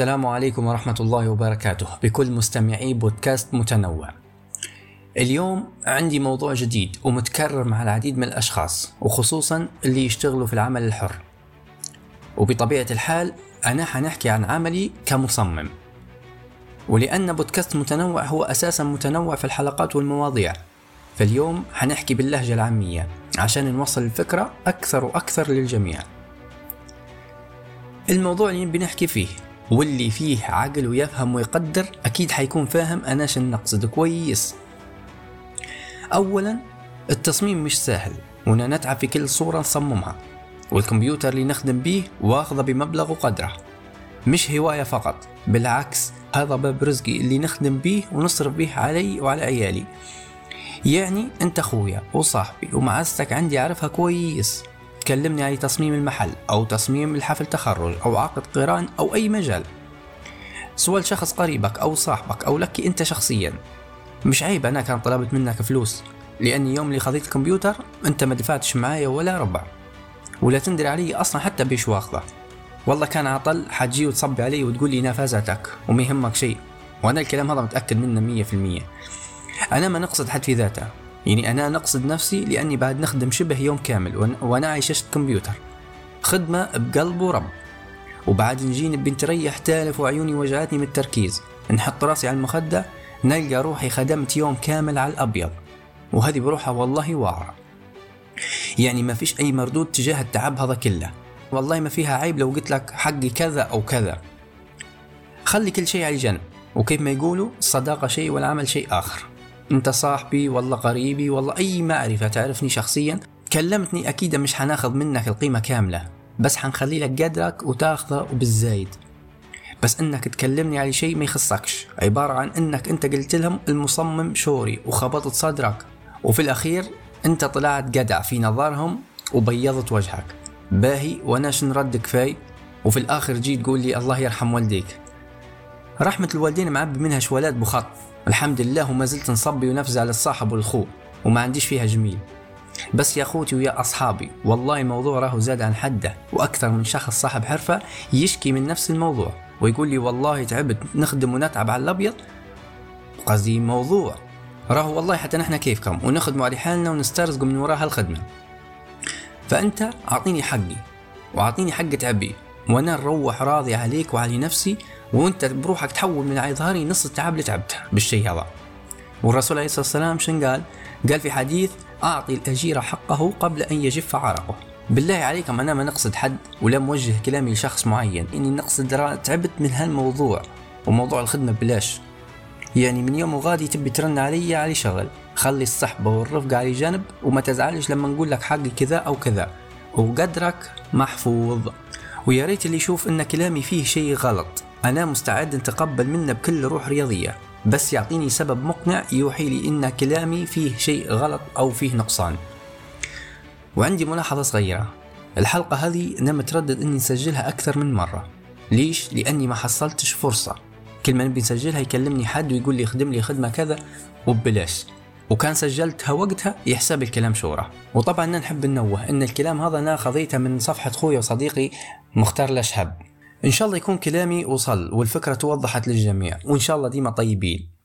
السلام عليكم ورحمة الله وبركاته بكل مستمعي بودكاست متنوع. اليوم عندي موضوع جديد ومتكرر مع العديد من الأشخاص وخصوصا اللي يشتغلوا في العمل الحر. وبطبيعة الحال أنا حنحكي عن عملي كمصمم. ولأن بودكاست متنوع هو أساسا متنوع في الحلقات والمواضيع. فاليوم حنحكي باللهجة العامية عشان نوصل الفكرة أكثر وأكثر للجميع. الموضوع اللي بنحكي فيه واللي فيه عقل ويفهم ويقدر أكيد حيكون فاهم أنا شن نقصد كويس. أولا التصميم مش سهل ونا نتعب في كل صورة نصممها والكمبيوتر اللي نخدم بيه واخذة بمبلغ وقدره. مش هواية فقط بالعكس هذا باب رزقي اللي نخدم بيه ونصرف بيه علي وعلى عيالي. يعني أنت أخويا وصاحبي ومعزتك عندي أعرفها كويس. تكلمني عن تصميم المحل أو تصميم الحفل تخرج أو عقد قران أو أي مجال. سواء شخص قريبك أو صاحبك أو لك أنت شخصيا. مش عيب أنا كان طلبت منك فلوس لأني يوم اللي خذيت الكمبيوتر أنت ما دفعتش معايا ولا ربع. ولا تندري علي أصلا حتى بيش واخذه. والله كان عطل حتجي وتصبي علي وتقول لي نافذتك وما يهمك شيء. وأنا الكلام هذا متأكد منه مية في المية. أنا ما نقصد حد في ذاته. يعني أنا نقصد نفسي لأني بعد نخدم شبه يوم كامل وأنا عايشة كمبيوتر. خدمة بقلب ورب وبعد نجيني بنت ريح تالف وعيوني وجعتني من التركيز. نحط راسي على المخدة نلقى روحي خدمت يوم كامل على الأبيض. وهذه بروحها والله واعرة. يعني ما فيش أي مردود تجاه التعب هذا كله. والله ما فيها عيب لو قلت لك حقي كذا أو كذا. خلي كل شيء على جنب. وكيف ما يقولوا الصداقة شيء والعمل شيء آخر. انت صاحبي والله قريبي والله أي معرفة تعرفني شخصيا كلمتني أكيد مش حناخذ منك القيمة كاملة بس حنخلي لك قدرك وتاخذه وبالزايد. بس إنك تكلمني على شيء ما يخصكش عبارة عن إنك أنت قلت لهم المصمم شوري وخبطت صدرك وفي الأخير أنت طلعت جدع في نظرهم وبيضت وجهك. باهي وأنا شن رد كفاي؟ وفي الآخر جيت تقول لي الله يرحم والديك. رحمة الوالدين معبي منها شوالات بخط. الحمد لله وما زلت نصبي ونفز على الصاحب والخو وما عنديش فيها جميل. بس يا أخوتي ويا أصحابي والله موضوع راهو زاد عن حده وأكثر من شخص صاحب حرفة يشكي من نفس الموضوع ويقول لي والله تعبت نخدم ونتعب على الأبيض؟ قصدي موضوع. راهو والله حتى نحن كيفكم ونخدموا على حالنا ونسترزقوا من وراها الخدمه فأنت أعطيني حقي وأعطيني حق تعبي وأنا نروح راضي عليك وعلى نفسي وانت بروحك تحول من على ظهري نص التعب اللي تعبته بالشيء هذا والرسول عليه الصلاة والسلام شن قال؟ قال في حديث أعطي الأجير حقه قبل أن يجف عرقه. بالله عليكم أنا ما نقصد حد ولا موجه كلامي لشخص معين. إني نقصد تعبت من هالموضوع. وموضوع الخدمة بلاش. يعني من يوم وغادي تبي ترن علي علي شغل. خلي الصحبة والرفقة على جنب وما تزعلش لما نقول لك حقي كذا أو كذا. وقدرك محفوظ. ويا ريت اللي يشوف إن كلامي فيه شيء غلط. أنا مستعد نتقبل منه بكل روح رياضية بس يعطيني سبب مقنع يوحي لي إن كلامي فيه شيء غلط أو فيه نقصان. وعندي ملاحظة صغيرة. الحلقة هذه أنا متردد أني نسجلها أكثر من مرة. ليش؟ لأني ما حصلتش فرصة. كل ما نبي نسجلها يكلمني حد ويقول لي خدم لي خدمة كذا وببلاش. وكان سجلتها وقتها يحسب الكلام شورى. وطبعا نحب ننوه إن الكلام هذا أنا خذيته من صفحة خويا وصديقي مختار الأشهب. إن شاء الله يكون كلامي وصل والفكرة توضحت للجميع وإن شاء الله ديما طيبين.